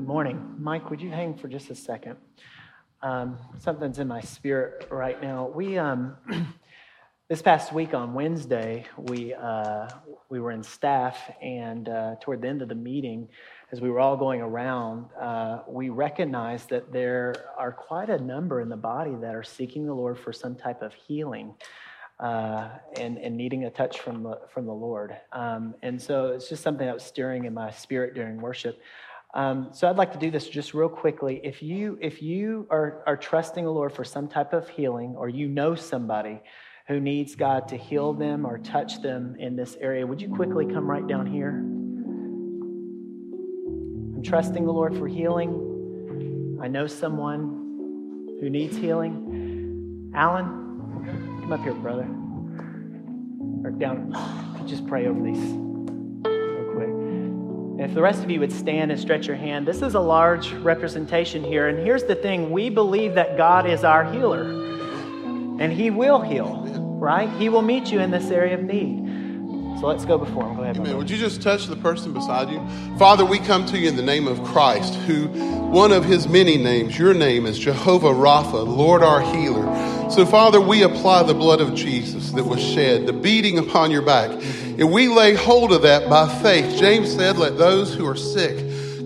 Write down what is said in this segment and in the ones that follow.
Good morning. Mike, would you hang for just a second? Um, something's in my spirit right now. We, um, this past week on Wednesday, we, uh, we were in staff, and uh, toward the end of the meeting, as we were all going around, uh, we recognized that there are quite a number in the body that are seeking the Lord for some type of healing. Uh, and, and needing a touch from the, from the Lord. Um, and so it's just something that was stirring in my spirit during worship. Um, so I'd like to do this just real quickly. If you if you are are trusting the Lord for some type of healing, or you know somebody who needs God to heal them or touch them in this area, would you quickly come right down here? I'm trusting the Lord for healing. I know someone who needs healing. Alan, come up here, brother. Or down. Just pray over these. If the rest of you would stand and stretch your hand, this is a large representation here. And here's the thing we believe that God is our healer, and He will heal, right? He will meet you in this area of need. So let's go before him. Go ahead. Amen. Would you just touch the person beside you? Father, we come to you in the name of Christ, who one of his many names, your name is Jehovah Rapha, Lord our healer. So, Father, we apply the blood of Jesus that was shed, the beating upon your back, and we lay hold of that by faith. James said, Let those who are sick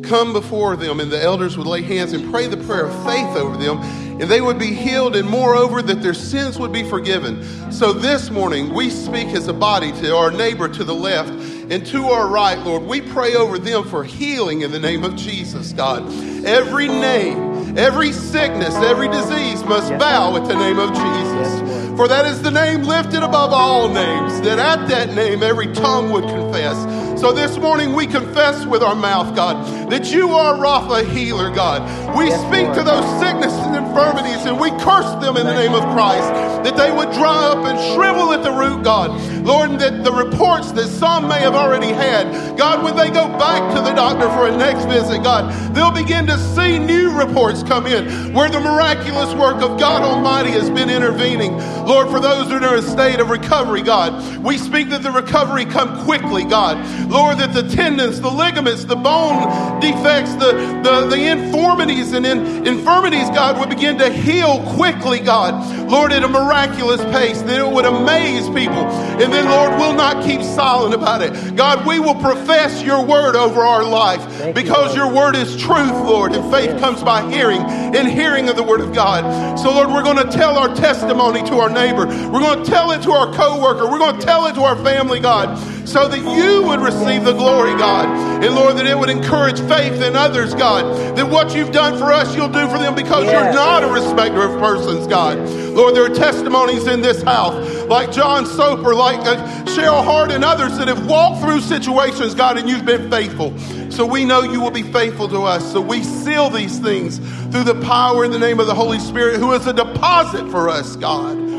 come before them, and the elders would lay hands and pray the prayer of faith over them, and they would be healed, and moreover, that their sins would be forgiven. So this morning, we speak as a body to our neighbor to the left and to our right, Lord. We pray over them for healing in the name of Jesus, God. Every name, every sickness, every disease must bow at the name of Jesus. For that is the name lifted above all names, that at that name every tongue would confess. So this morning we confess with our mouth, God, that you are Rapha healer, God. We yes, speak Lord. to those sicknesses and infirmities and we curse them in the name of Christ, that they would dry up and shrivel at the root, God. Lord, and that the reports that some may have already had, God, when they go back to the doctor for a next visit, God, they'll begin to see new reports come in where the miraculous work of God Almighty has been intervening. Lord, for those who are in a state of recovery, God, we speak that the recovery come quickly, God. Lord, that the tendons, the ligaments, the bone defects, the, the, the infirmities and in, infirmities, God, would begin to heal quickly, God. Lord, at a miraculous pace, that it would amaze people. And then, Lord, we'll not keep silent about it. God, we will profess your word over our life Thank because you, your word is truth, Lord, and faith comes by hearing and hearing of the word of God. So, Lord, we're going to tell our testimony to our neighbor. We're going to tell it to our coworker. We're going to tell it to our family, God so that you would receive the glory, God. And Lord, that it would encourage faith in others, God. That what you've done for us, you'll do for them because yes. you're not a respecter of persons, God. Lord, there are testimonies in this house, like John Soper, like uh, Cheryl Hart, and others that have walked through situations, God, and you've been faithful. So we know you will be faithful to us. So we seal these things through the power in the name of the Holy Spirit, who is a deposit for us, God.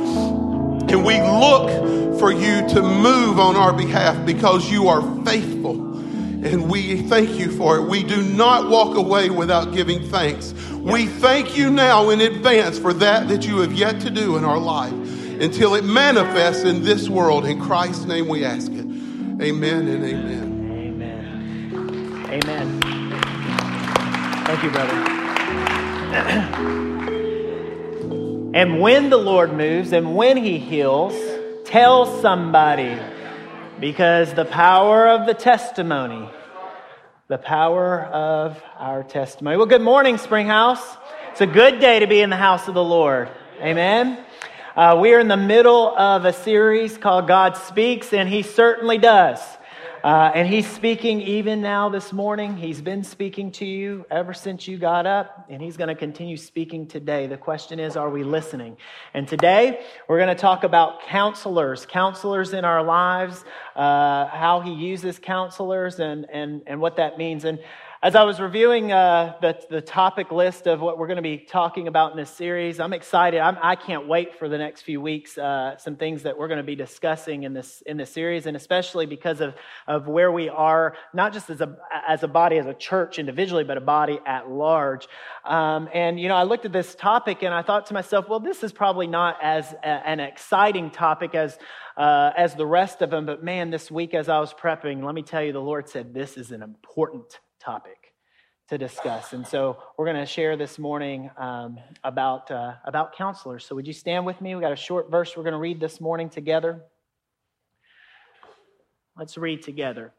And we look for you to move on our behalf because you are faithful. And we thank you for it. We do not walk away without giving thanks. We thank you now in advance for that that you have yet to do in our life until it manifests in this world. In Christ's name we ask it. Amen and amen. Amen. Amen. Thank you, brother. and when the Lord moves and when he heals, Tell somebody because the power of the testimony, the power of our testimony. Well, good morning, Springhouse. It's a good day to be in the house of the Lord. Amen. Uh, we are in the middle of a series called God Speaks, and He certainly does. Uh, and he's speaking even now this morning. He's been speaking to you ever since you got up, and he's going to continue speaking today. The question is, are we listening? And today, we're going to talk about counselors, counselors in our lives, uh, how he uses counselors, and, and, and what that means. And as I was reviewing uh, the, the topic list of what we're going to be talking about in this series, I'm excited. I'm, I can not wait for the next few weeks, uh, some things that we're going to be discussing in this, in this series, and especially because of, of where we are, not just as a, as a body, as a church individually, but a body at large. Um, and, you know, I looked at this topic and I thought to myself, well, this is probably not as a, an exciting topic as, uh, as the rest of them, but man, this week as I was prepping, let me tell you, the Lord said, this is an important topic. to discuss. And so we're going to share this morning um, about, uh, about counselors. So would you stand with me? We got a short verse we're going to read this morning together. Let's read together.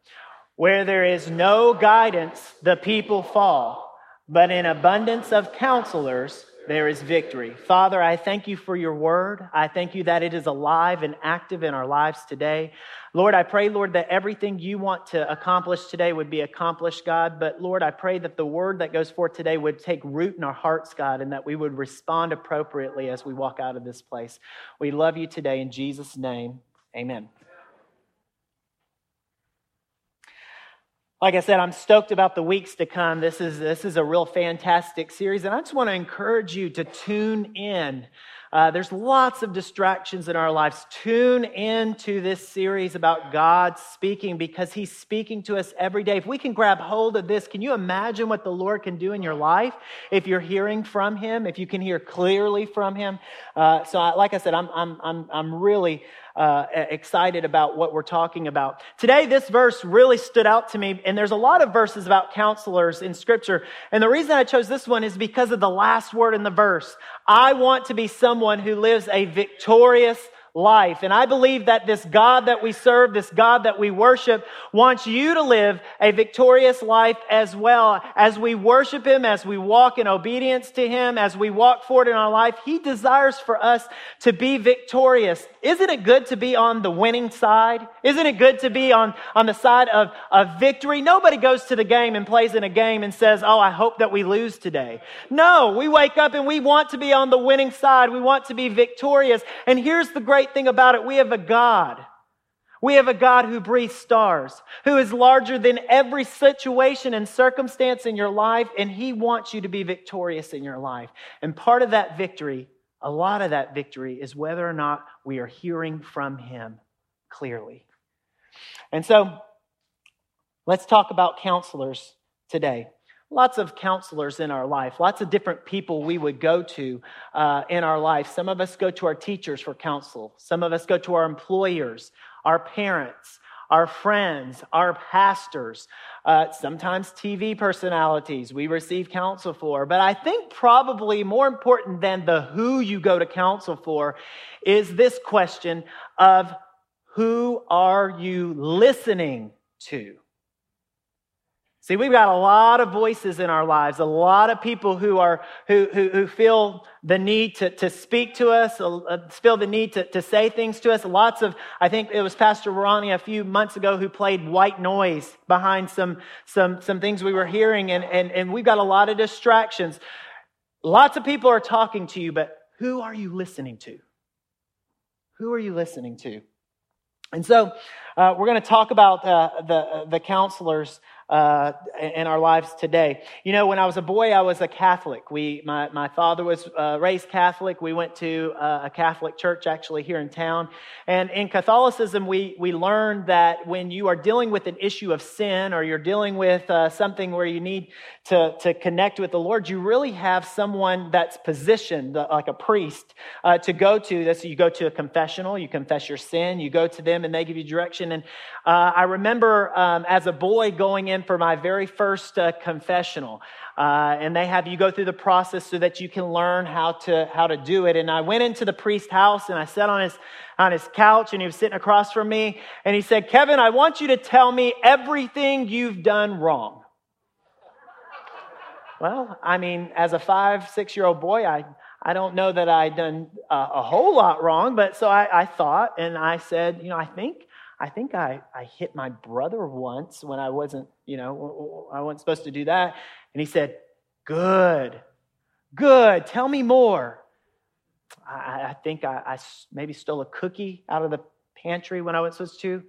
Where there is no guidance, the people fall, but in abundance of counselors, there is victory. Father, I thank you for your word. I thank you that it is alive and active in our lives today. Lord, I pray, Lord, that everything you want to accomplish today would be accomplished, God. But Lord, I pray that the word that goes forth today would take root in our hearts, God, and that we would respond appropriately as we walk out of this place. We love you today in Jesus' name. Amen. Like I said, I'm stoked about the weeks to come. This is, this is a real fantastic series, and I just want to encourage you to tune in. Uh, there's lots of distractions in our lives. Tune into this series about God speaking because He's speaking to us every day. If we can grab hold of this, can you imagine what the Lord can do in your life if you're hearing from Him, if you can hear clearly from Him? Uh, so, I, like I said, I'm, I'm, I'm, I'm really uh, excited about what we're talking about. Today, this verse really stood out to me, and there's a lot of verses about counselors in Scripture. And the reason I chose this one is because of the last word in the verse. I want to be someone who lives a victorious life. And I believe that this God that we serve, this God that we worship, wants you to live a victorious life as well. As we worship Him, as we walk in obedience to Him, as we walk forward in our life, He desires for us to be victorious. Isn't it good to be on the winning side? Isn't it good to be on, on the side of, of victory? Nobody goes to the game and plays in a game and says, Oh, I hope that we lose today. No, we wake up and we want to be on the winning side. We want to be victorious. And here's the great great thing about it we have a God. We have a God who breathes stars, who is larger than every situation and circumstance in your life, and He wants you to be victorious in your life. And part of that victory, a lot of that victory, is whether or not we are hearing from Him clearly. And so, let's talk about counselors today lots of counselors in our life, lots of different people we would go to uh, in our life. Some of us go to our teachers for counsel, some of us go to our employers, our parents. Our friends, our pastors, uh, sometimes TV personalities we receive counsel for. But I think probably more important than the who you go to counsel for is this question of who are you listening to? See, we've got a lot of voices in our lives, a lot of people who are who who, who feel the need to, to speak to us, uh, feel the need to, to say things to us. Lots of, I think it was Pastor Ronnie a few months ago who played white noise behind some some some things we were hearing, and and, and we've got a lot of distractions. Lots of people are talking to you, but who are you listening to? Who are you listening to? And so uh, we're going to talk about uh, the the counselors uh, in our lives today. You know, when I was a boy, I was a Catholic. We, my, my father was uh, raised Catholic. We went to uh, a Catholic church actually here in town. And in Catholicism, we, we learned that when you are dealing with an issue of sin or you're dealing with uh, something where you need to, to connect with the Lord, you really have someone that's positioned, uh, like a priest, uh, to go to. This, you go to a confessional, you confess your sin, you go to them, and they give you direction. And I remember um, as a boy going in in for my very first uh, confessional. Uh, and they have you go through the process so that you can learn how to how to do it. And I went into the priest's house and I sat on his on his couch and he was sitting across from me and he said, "Kevin, I want you to tell me everything you've done wrong." well, I mean, as a five six year old boy, I I don't know that I'd done a, a whole lot wrong, but so I, I thought and I said, you know, I think I think I, I hit my brother once when I wasn't, you know, I wasn't supposed to do that. And he said, Good, good, tell me more. I, I think I, I maybe stole a cookie out of the pantry when I was supposed to.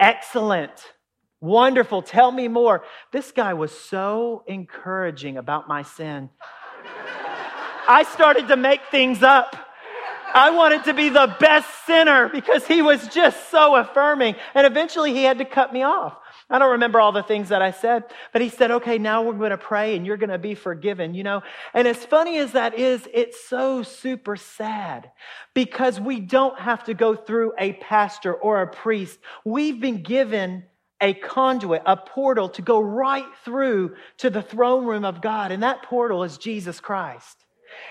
Excellent. Wonderful. Tell me more. This guy was so encouraging about my sin. I started to make things up. I wanted to be the best sinner because he was just so affirming. And eventually he had to cut me off. I don't remember all the things that I said, but he said, okay, now we're going to pray and you're going to be forgiven, you know? And as funny as that is, it's so super sad because we don't have to go through a pastor or a priest. We've been given a conduit, a portal to go right through to the throne room of God. And that portal is Jesus Christ.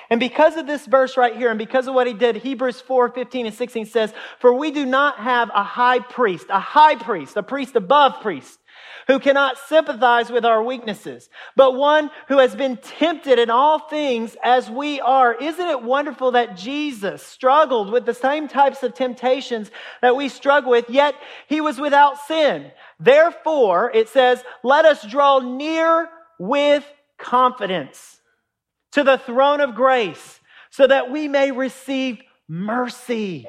And because of this verse right here, and because of what he did, Hebrews 4 15 and 16 says, For we do not have a high priest, a high priest, a priest above priest, who cannot sympathize with our weaknesses, but one who has been tempted in all things as we are. Isn't it wonderful that Jesus struggled with the same types of temptations that we struggle with, yet he was without sin? Therefore, it says, let us draw near with confidence to the throne of grace so that we may receive mercy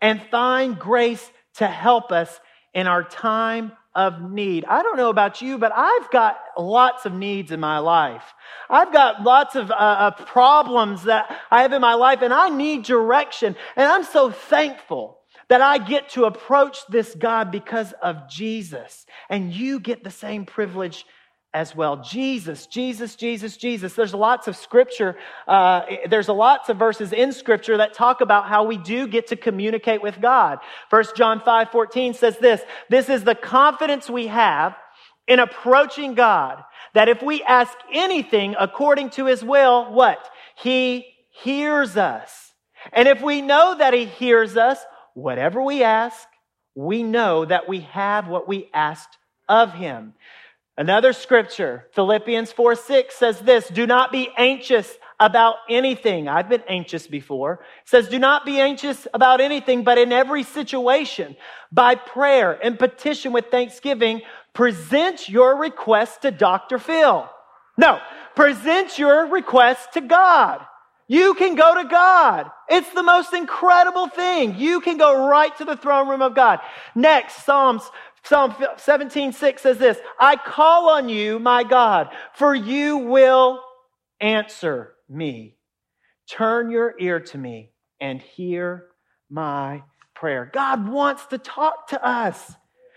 and find grace to help us in our time of need. I don't know about you, but I've got lots of needs in my life. I've got lots of uh, uh, problems that I have in my life, and I need direction. And I'm so thankful that I get to approach this God because of Jesus. And you get the same privilege as well. Jesus, Jesus, Jesus, Jesus. There's lots of scripture, uh, there's lots of verses in scripture that talk about how we do get to communicate with God. First John 5 14 says this This is the confidence we have in approaching God, that if we ask anything according to his will, what? He hears us. And if we know that he hears us, whatever we ask, we know that we have what we asked of him. Another scripture, Philippians 4 6 says this Do not be anxious about anything. I've been anxious before. It says, Do not be anxious about anything, but in every situation, by prayer and petition with thanksgiving, present your request to Dr. Phil. No, present your request to God. You can go to God. It's the most incredible thing. You can go right to the throne room of God. Next, Psalms Psalm 17, 6 says this I call on you, my God, for you will answer me. Turn your ear to me and hear my prayer. God wants to talk to us,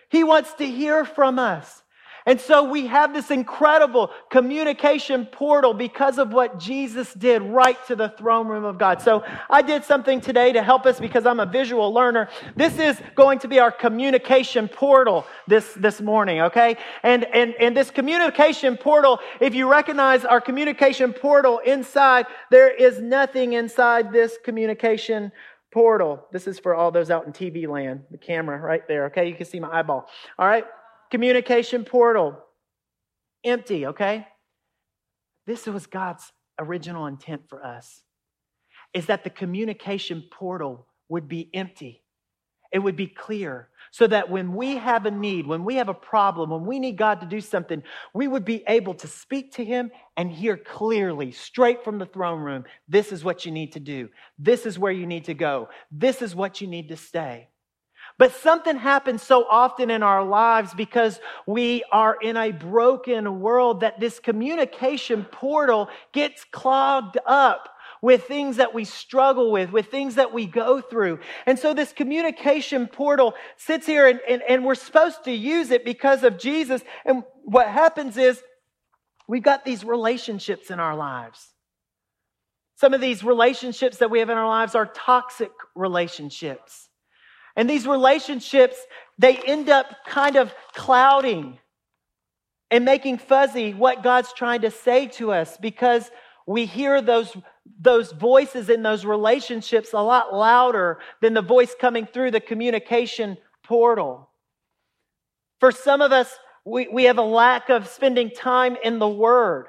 He wants to hear from us. And so we have this incredible communication portal because of what Jesus did right to the throne room of God. So I did something today to help us because I'm a visual learner. This is going to be our communication portal this, this morning, okay? And, and, and this communication portal, if you recognize our communication portal inside, there is nothing inside this communication portal. This is for all those out in TV land, the camera right there, okay? You can see my eyeball. All right? Communication portal. Empty, okay? This was God's original intent for us. Is that the communication portal would be empty. It would be clear so that when we have a need, when we have a problem, when we need God to do something, we would be able to speak to Him and hear clearly, straight from the throne room, this is what you need to do. This is where you need to go. This is what you need to stay. But something happens so often in our lives because we are in a broken world that this communication portal gets clogged up with things that we struggle with, with things that we go through. And so this communication portal sits here and, and, and we're supposed to use it because of Jesus. And what happens is we've got these relationships in our lives. Some of these relationships that we have in our lives are toxic relationships. And these relationships, they end up kind of clouding and making fuzzy what God's trying to say to us because we hear those, those voices in those relationships a lot louder than the voice coming through the communication portal. For some of us, we, we have a lack of spending time in the Word.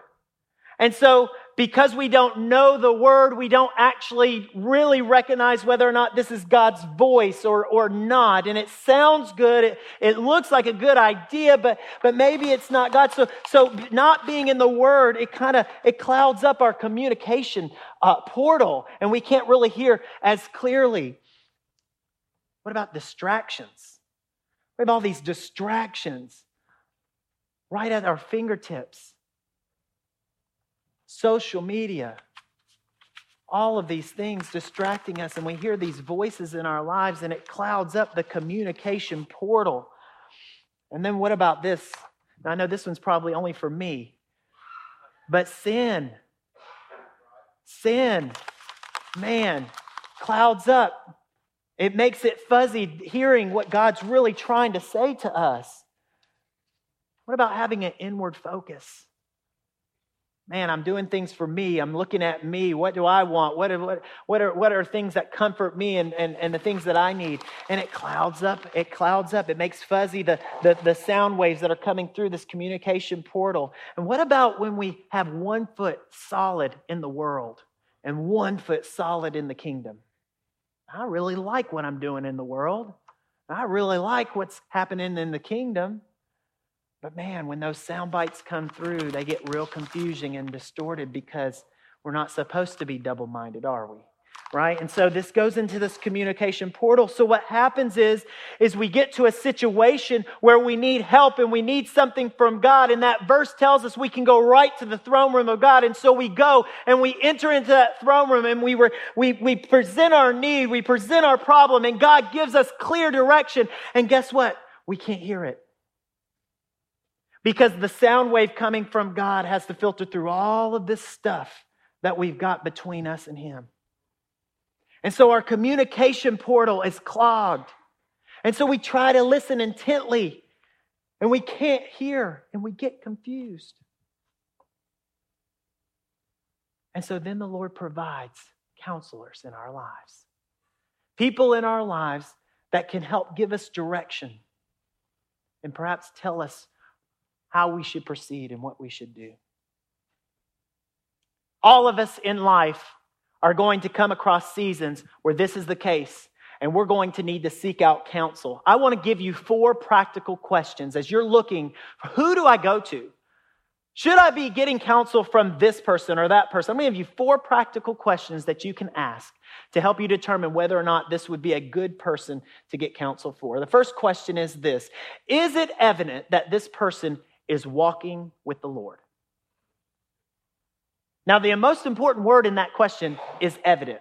And so because we don't know the word, we don't actually really recognize whether or not this is God's voice or, or not. And it sounds good. It, it looks like a good idea, but, but maybe it's not God. So, so not being in the word, it kind of, it clouds up our communication uh, portal and we can't really hear as clearly. What about distractions? We have all these distractions right at our fingertips social media, all of these things distracting us, and we hear these voices in our lives, and it clouds up the communication portal. And then what about this? Now, I know this one's probably only for me, but sin. Sin, man, clouds up. It makes it fuzzy hearing what God's really trying to say to us. What about having an inward focus? Man, I'm doing things for me. I'm looking at me. What do I want? What are, what, what are, what are things that comfort me and, and, and the things that I need? And it clouds up. It clouds up. It makes fuzzy the, the, the sound waves that are coming through this communication portal. And what about when we have one foot solid in the world and one foot solid in the kingdom? I really like what I'm doing in the world. I really like what's happening in the kingdom. But man, when those sound bites come through, they get real confusing and distorted because we're not supposed to be double minded, are we? right? And so this goes into this communication portal. So what happens is is we get to a situation where we need help and we need something from god and that verse tells us we can go right to the throne room of god. And so we go and we enter into that throne room and we were we, we present our need we present our problem and god gives us clear direction. And guess what? We can't hear it because the sound wave coming from God has to filter through all of this stuff that we've got between us and Him. And so our communication portal is clogged. And so we try to listen intently and we can't hear and we get confused. And so then the Lord provides counselors in our lives, people in our lives that can help give us direction and perhaps tell us how we should proceed and what we should do. All of us in life are going to come across seasons where this is the case, and we're going to need to seek out counsel. I want to give you four practical questions as you're looking who do I go to? Should I be getting counsel from this person or that person? I'm going to give you four practical questions that you can ask to help you determine whether or not this would be a good person to get counsel for. The first question is this Is it evident that this person is walking with the Lord. Now, the most important word in that question is evident.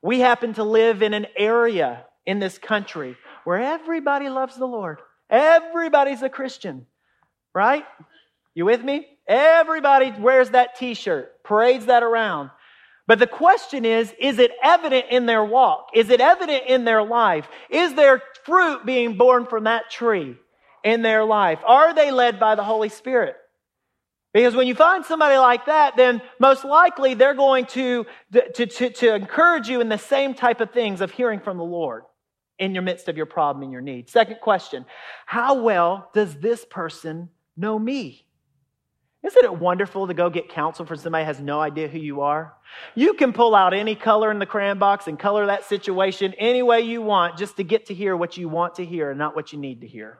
We happen to live in an area in this country where everybody loves the Lord. Everybody's a Christian, right? You with me? Everybody wears that t shirt, parades that around. But the question is is it evident in their walk? Is it evident in their life? Is there fruit being borne from that tree? In their life? Are they led by the Holy Spirit? Because when you find somebody like that, then most likely they're going to, to, to, to, encourage you in the same type of things of hearing from the Lord in your midst of your problem and your need. Second question How well does this person know me? Isn't it wonderful to go get counsel from somebody has no idea who you are? You can pull out any color in the crayon box and color that situation any way you want just to get to hear what you want to hear and not what you need to hear.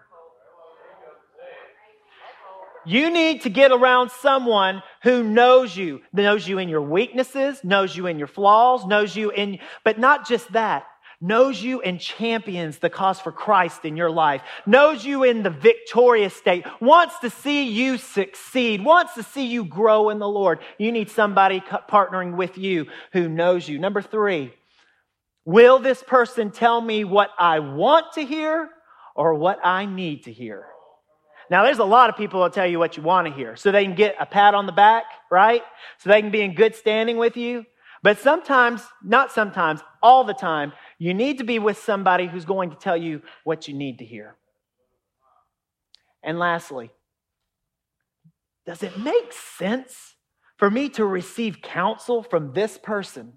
You need to get around someone who knows you, knows you in your weaknesses, knows you in your flaws, knows you in, but not just that, knows you and champions the cause for Christ in your life, knows you in the victorious state, wants to see you succeed, wants to see you grow in the Lord. You need somebody partnering with you who knows you. Number three, will this person tell me what I want to hear or what I need to hear? Now, there's a lot of people that tell you what you want to hear so they can get a pat on the back, right? So they can be in good standing with you. But sometimes, not sometimes, all the time, you need to be with somebody who's going to tell you what you need to hear. And lastly, does it make sense for me to receive counsel from this person?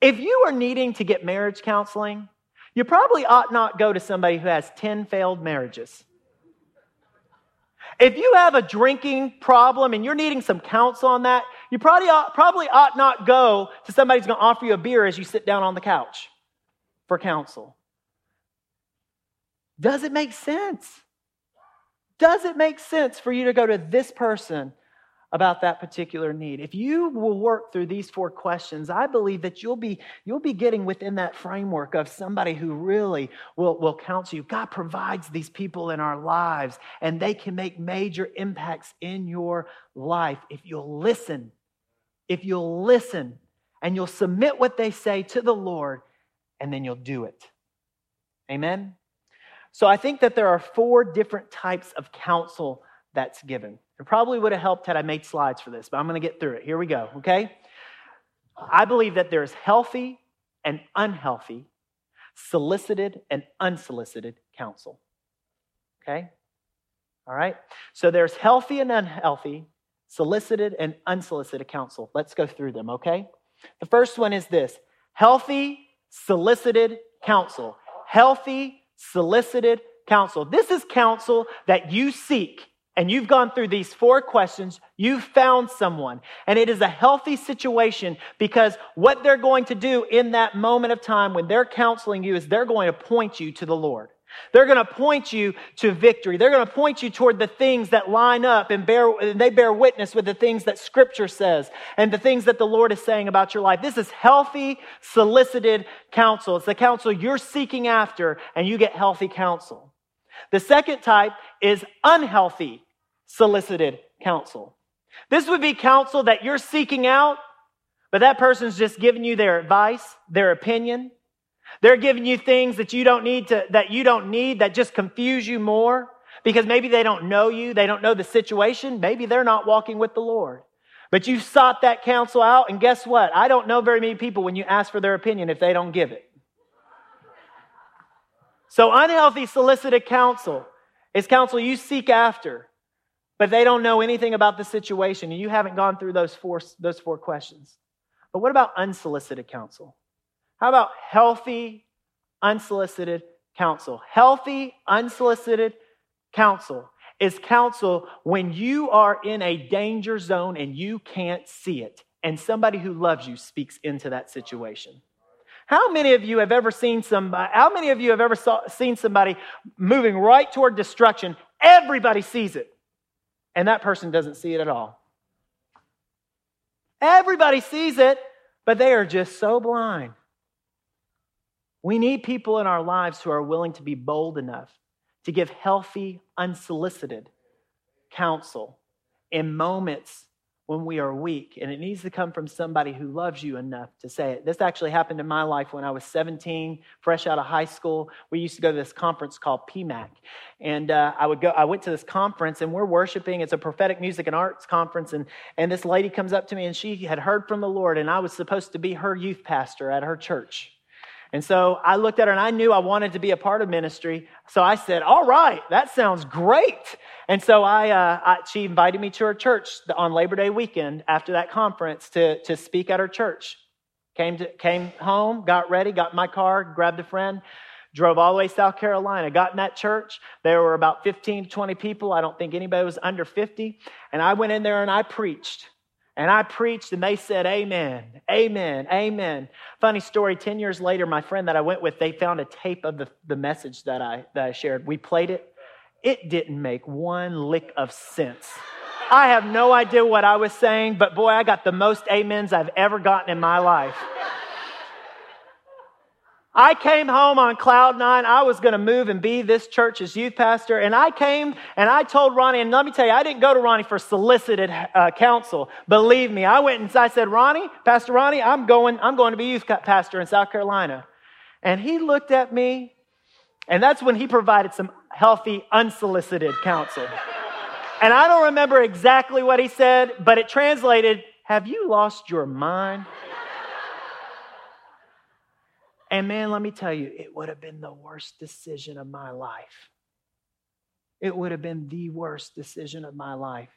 If you are needing to get marriage counseling, you probably ought not go to somebody who has 10 failed marriages. If you have a drinking problem and you're needing some counsel on that, you probably ought, probably ought not go to somebody who's going to offer you a beer as you sit down on the couch for counsel. Does it make sense? Does it make sense for you to go to this person about that particular need. If you will work through these four questions, I believe that you'll be, you'll be getting within that framework of somebody who really will, will counsel you. God provides these people in our lives, and they can make major impacts in your life if you'll listen. If you'll listen and you'll submit what they say to the Lord, and then you'll do it. Amen? So I think that there are four different types of counsel that's given. It probably would have helped had I made slides for this, but I'm going to get through it. Here we go, okay? I believe that there's healthy and unhealthy, solicited and unsolicited counsel. Okay? All right? So there's healthy and unhealthy, solicited and unsolicited counsel. Let's go through them, okay? The first one is this healthy, solicited counsel. Healthy, solicited counsel. This is counsel that you seek. And you've gone through these four questions, you've found someone. And it is a healthy situation because what they're going to do in that moment of time when they're counseling you is they're going to point you to the Lord. They're going to point you to victory. They're going to point you toward the things that line up and bear, and they bear witness with the things that Scripture says and the things that the Lord is saying about your life. This is healthy, solicited counsel. It's the counsel you're seeking after, and you get healthy counsel. The second type is unhealthy, solicited counsel. This would be counsel that you're seeking out, but that person's just giving you their advice, their opinion, they're giving you things that you don't need to, that you don't need, that just confuse you more because maybe they don't know you. They don't know the situation. Maybe they're not walking with the Lord. But you sought that counsel out, and guess what? I don't know very many people when you ask for their opinion if they don't give it. So, unhealthy solicited counsel is counsel you seek after, but they don't know anything about the situation, and you haven't gone through those four, those four questions. But what about unsolicited counsel? How about healthy, unsolicited counsel? Healthy, unsolicited counsel is counsel when you are in a danger zone and you can't see it, and somebody who loves you speaks into that situation. How many of you have ever seen somebody, how many of you have ever saw, seen somebody moving right toward destruction? Everybody sees it, and that person doesn't see it at all. Everybody sees it, but they are just so blind. We need people in our lives who are willing to be bold enough to give healthy, unsolicited counsel in moments when we are weak. And it needs to come from somebody who loves you enough to say it. This actually happened in my life when I was 17, fresh out of high school. We used to go to this conference called PMAC. And uh, I would go, I went to this conference and we're worshiping. It's a prophetic music and arts conference. And, and this lady comes up to me and she had heard from the Lord and I was supposed to be her youth pastor at her church. And so I looked at her and I knew I wanted to be a part of ministry. So I said, All right, that sounds great. And so I, uh, I, she invited me to her church on Labor Day weekend after that conference to, to speak at her church. Came, to, came home, got ready, got my car, grabbed a friend, drove all the way to South Carolina. Got in that church. There were about 15 to 20 people. I don't think anybody was under 50. And I went in there and I preached. And I preached, and they said, Amen, Amen, Amen. Funny story 10 years later, my friend that I went with, they found a tape of the, the message that I, that I shared. We played it. It didn't make one lick of sense. I have no idea what I was saying, but boy, I got the most amens I've ever gotten in my life. I came home on cloud nine. I was going to move and be this church's youth pastor. And I came and I told Ronnie, and let me tell you, I didn't go to Ronnie for solicited uh, counsel. Believe me, I went and I said, Ronnie, Pastor Ronnie, I'm going, I'm going to be youth pastor in South Carolina. And he looked at me, and that's when he provided some healthy, unsolicited counsel. and I don't remember exactly what he said, but it translated, Have you lost your mind? And man, let me tell you, it would have been the worst decision of my life. It would have been the worst decision of my life.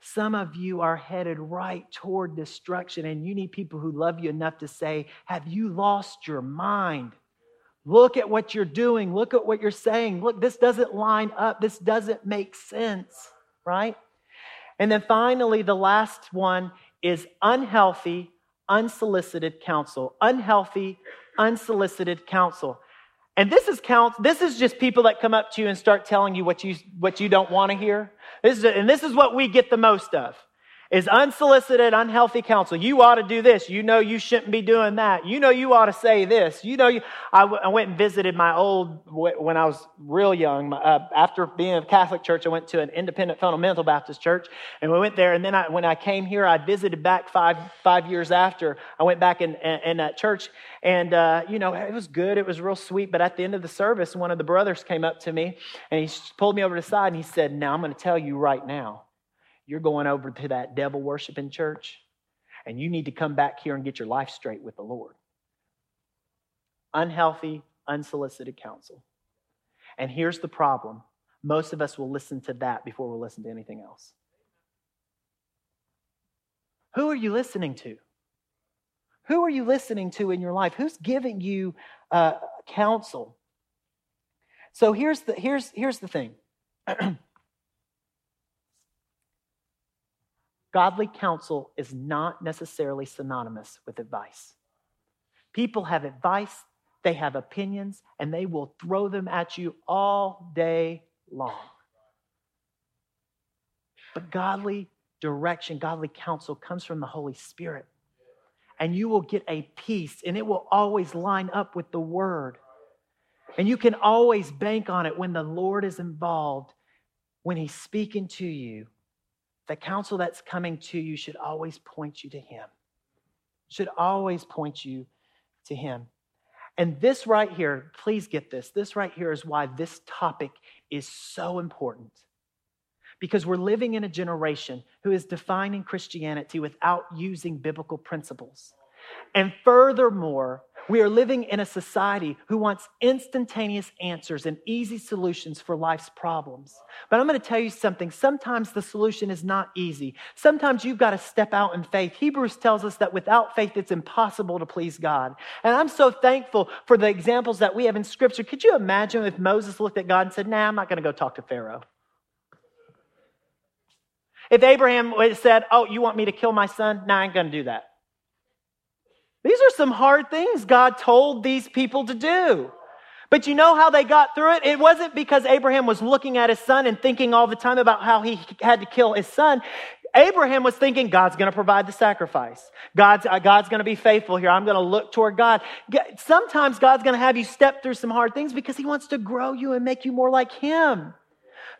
Some of you are headed right toward destruction, and you need people who love you enough to say, Have you lost your mind? Look at what you're doing. Look at what you're saying. Look, this doesn't line up. This doesn't make sense, right? And then finally, the last one is unhealthy, unsolicited counsel. Unhealthy, unsolicited counsel. And this is count, this is just people that come up to you and start telling you what you what you don't want to hear. This is, and this is what we get the most of is unsolicited, unhealthy counsel. You ought to do this. You know you shouldn't be doing that. You know you ought to say this. You know you. I, w- I went and visited my old when I was real young. Uh, after being a Catholic church, I went to an independent fundamental Baptist church, and we went there. And then I, when I came here, I visited back five five years after. I went back in, in, in that church, and uh, you know it was good. It was real sweet. But at the end of the service, one of the brothers came up to me and he pulled me over to the side and he said, "Now I'm going to tell you right now." You're going over to that devil worshiping church and you need to come back here and get your life straight with the Lord. Unhealthy, unsolicited counsel. And here's the problem most of us will listen to that before we'll listen to anything else. Who are you listening to? Who are you listening to in your life? Who's giving you uh, counsel? So here's the, here's, here's the thing godly counsel is not necessarily synonymous with advice. People have advice, they have opinions, and they will throw them at you all day long. But godly direction, godly counsel comes from the Holy Spirit. And you will get a peace, and it will always line up with the Word. And you can always bank on it when the Lord is involved, when He's speaking to you. The counsel that's coming to you should always point you to Him, should always point you to Him. And this right here, please get this. This right here is why this topic is so important. Because we're living in a generation who is defining Christianity without using biblical principles. And furthermore, we are living in a society who wants instantaneous answers and easy solutions for life's problems. But I'm going to tell you something. Sometimes the solution is not easy. Sometimes you've got to step out in faith. Hebrews tells us that without faith, it's impossible to please God. And I'm so thankful for the examples that we have in Scripture. Could you imagine if Moses looked at God and said, Nah, I'm not going to go talk to Pharaoh? If Abraham said, Oh, you want me to kill my son? Nah, I ain't going to do that. These are some hard things God told these people to do. But you know how they got through it? It wasn't because Abraham was looking at his son and thinking all the time about how he had to kill his son. Abraham was thinking, God's going to provide the sacrifice. God's, uh, God's going to be faithful here. I'm going to look toward God. Sometimes God's going to have you step through some hard things because he wants to grow you and make you more like him.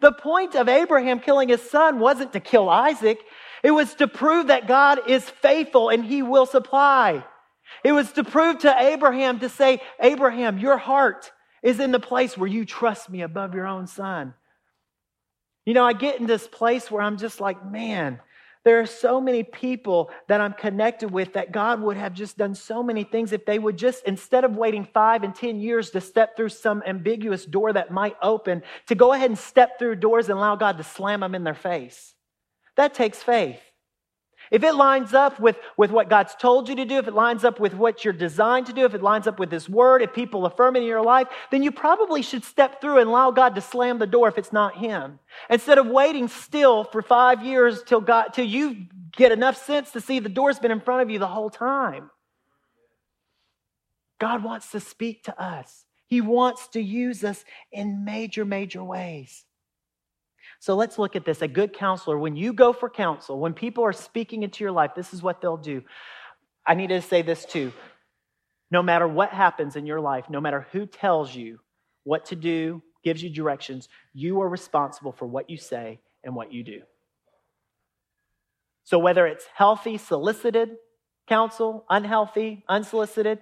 The point of Abraham killing his son wasn't to kill Isaac. It was to prove that God is faithful and he will supply. It was to prove to Abraham to say, Abraham, your heart is in the place where you trust me above your own son. You know, I get in this place where I'm just like, man, there are so many people that I'm connected with that God would have just done so many things if they would just, instead of waiting five and 10 years to step through some ambiguous door that might open, to go ahead and step through doors and allow God to slam them in their face. That takes faith. If it lines up with, with what God's told you to do, if it lines up with what you're designed to do, if it lines up with His Word, if people affirm it in your life, then you probably should step through and allow God to slam the door if it's not Him. Instead of waiting still for five years till God till you get enough sense to see the door's been in front of you the whole time. God wants to speak to us. He wants to use us in major, major ways. So let's look at this. A good counselor, when you go for counsel, when people are speaking into your life, this is what they'll do. I need to say this too. No matter what happens in your life, no matter who tells you what to do, gives you directions, you are responsible for what you say and what you do. So whether it's healthy, solicited counsel, unhealthy, unsolicited,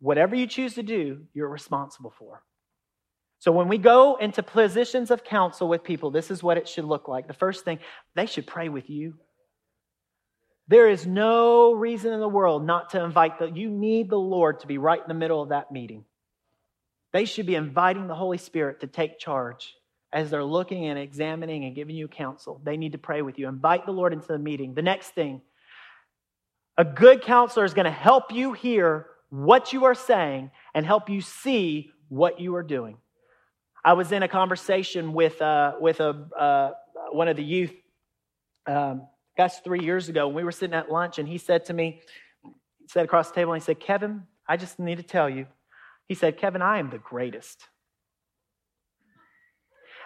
whatever you choose to do, you're responsible for. So when we go into positions of counsel with people, this is what it should look like. The first thing, they should pray with you. There is no reason in the world not to invite the you need the Lord to be right in the middle of that meeting. They should be inviting the Holy Spirit to take charge as they're looking and examining and giving you counsel. They need to pray with you. Invite the Lord into the meeting. The next thing, a good counselor is going to help you hear what you are saying and help you see what you are doing. I was in a conversation with, uh, with a, uh, one of the youth, um, three years ago, and we were sitting at lunch, and he said to me, he said across the table, and he said, Kevin, I just need to tell you. He said, Kevin, I am the greatest.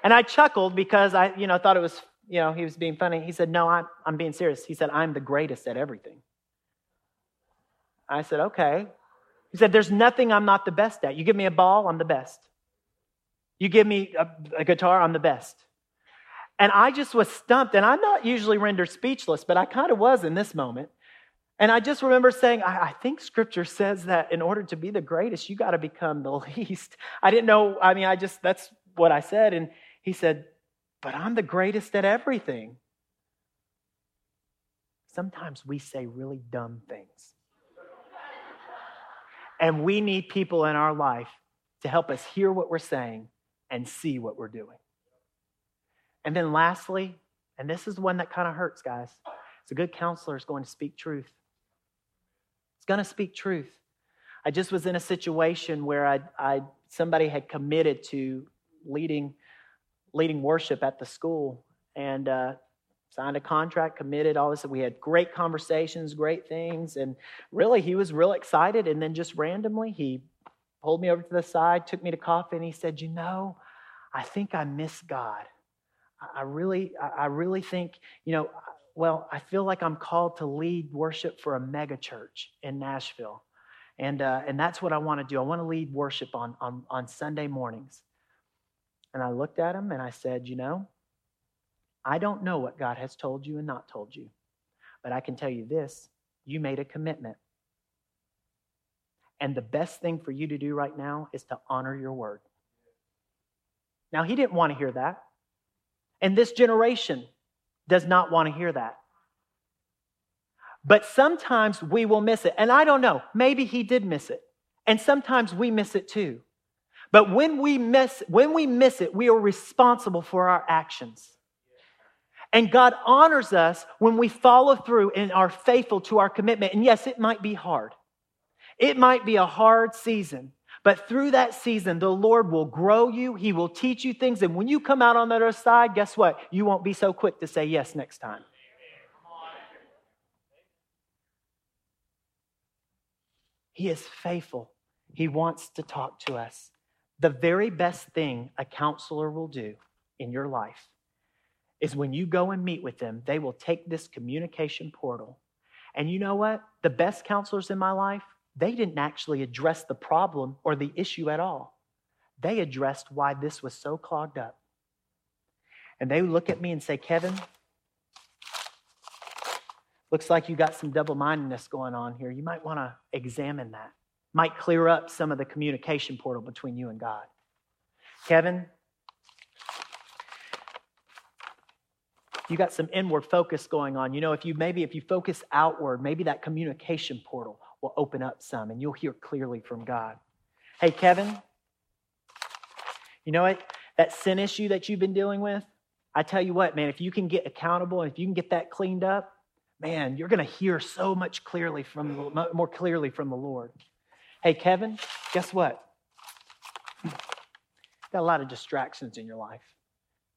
And I chuckled because I, you know, thought it was, you know, he was being funny. He said, No, I'm, I'm being serious. He said, I'm the greatest at everything. I said, Okay. He said, There's nothing I'm not the best at. You give me a ball, I'm the best. You give me a, a guitar, I'm the best. And I just was stumped, and I'm not usually rendered speechless, but I kind of was in this moment. And I just remember saying, I, I, think scripture says that in order to be the greatest, you got to become the least. I didn't know, I mean, I just, that's what I said. And he said, But I'm the greatest at everything. Sometimes we say really dumb things. and we need people in our life to help us hear what we're saying and see what we're doing. And then lastly, and this is the one that kind of hurts, guys. It's a good counselor is going to speak truth. It's going to speak truth. I just was in a situation where I, I somebody had committed to leading leading worship at the school and uh, signed a contract, committed all this. We had great conversations, great things, and really he was real excited. And then just randomly he pulled me over to the side, took me to coffee, and he said, "You know, I think I miss God. I really, I really think, you know, well, I feel like I'm called to lead worship for a mega church in Nashville." And, uh, and that's what I want to do. I want to lead worship on, on, on Sunday mornings. And I looked at him and I said, You know, I don't know what God has told you and not told you, but I can tell you this you made a commitment. And the best thing for you to do right now is to honor your word. Now, he didn't want to hear that. And this generation does not want to hear that. But sometimes we will miss it. And I don't know, maybe he did miss it. And sometimes we miss it too. But when we miss when we miss it, we are responsible for our actions. And God honors us when we follow through and are faithful to our commitment. And yes, it might be hard. It might be a hard season. But through that season, the Lord will grow you. He will teach you things. And when you come out on the other side, guess what? You won't be so quick to say yes next time. He is faithful. He wants to talk to us. The very best thing a counselor will do in your life is when you go and meet with them, they will take this communication portal. And you know what? The best counselors in my life, they didn't actually address the problem or the issue at all. They addressed why this was so clogged up. And they look at me and say, Kevin, looks like you got some double mindedness going on here. You might want to examine that might clear up some of the communication portal between you and God. Kevin, you got some inward focus going on. You know, if you maybe if you focus outward, maybe that communication portal will open up some and you'll hear clearly from God. Hey, Kevin, you know what? That sin issue that you've been dealing with, I tell you what, man, if you can get accountable and if you can get that cleaned up, man, you're going to hear so much clearly from more clearly from the Lord. Hey, Kevin, guess what? Got a lot of distractions in your life.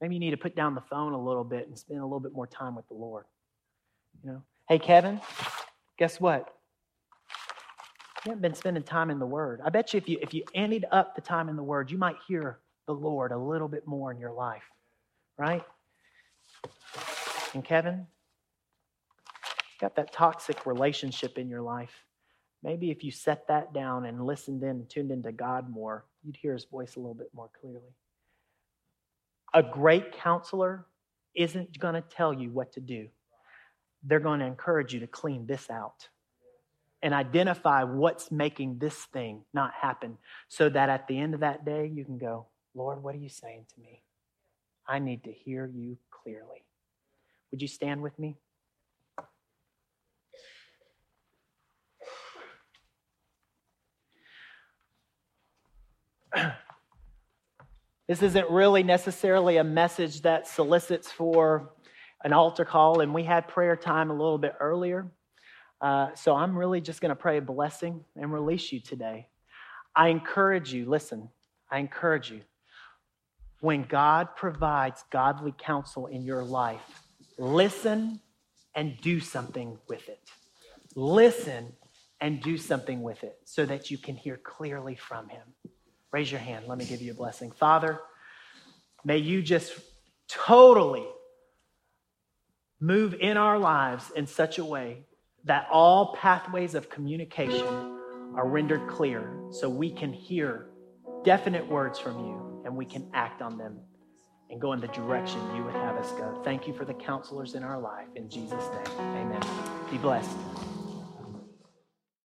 Maybe you need to put down the phone a little bit and spend a little bit more time with the Lord. You know, hey, Kevin, guess what? You haven't been spending time in the Word. I bet you if you if you ended up the time in the Word, you might hear the Lord a little bit more in your life, right? And Kevin, got that toxic relationship in your life. Maybe if you set that down and listened in and tuned into God more, you'd hear his voice a little bit more clearly. A great counselor isn't going to tell you what to do. They're going to encourage you to clean this out and identify what's making this thing not happen so that at the end of that day, you can go, Lord, what are you saying to me? I need to hear you clearly. Would you stand with me? this isn't really necessarily a message that solicits for an altar call, and we had prayer time a little bit earlier. Uh, so I'm really just going to pray a blessing and release you today. I encourage you, listen, I encourage you. When God provides godly counsel in your life, listen and do something with it. Listen and do something with it so that you can hear clearly from Him. Raise your hand. Let me give you a blessing. Father, may you just totally move in our lives in such a way that all pathways of communication are rendered clear so we can hear definite words from you and we can act on them and go in the direction you would have us go. Thank you for the counselors in our life. In Jesus' name, amen. Be blessed.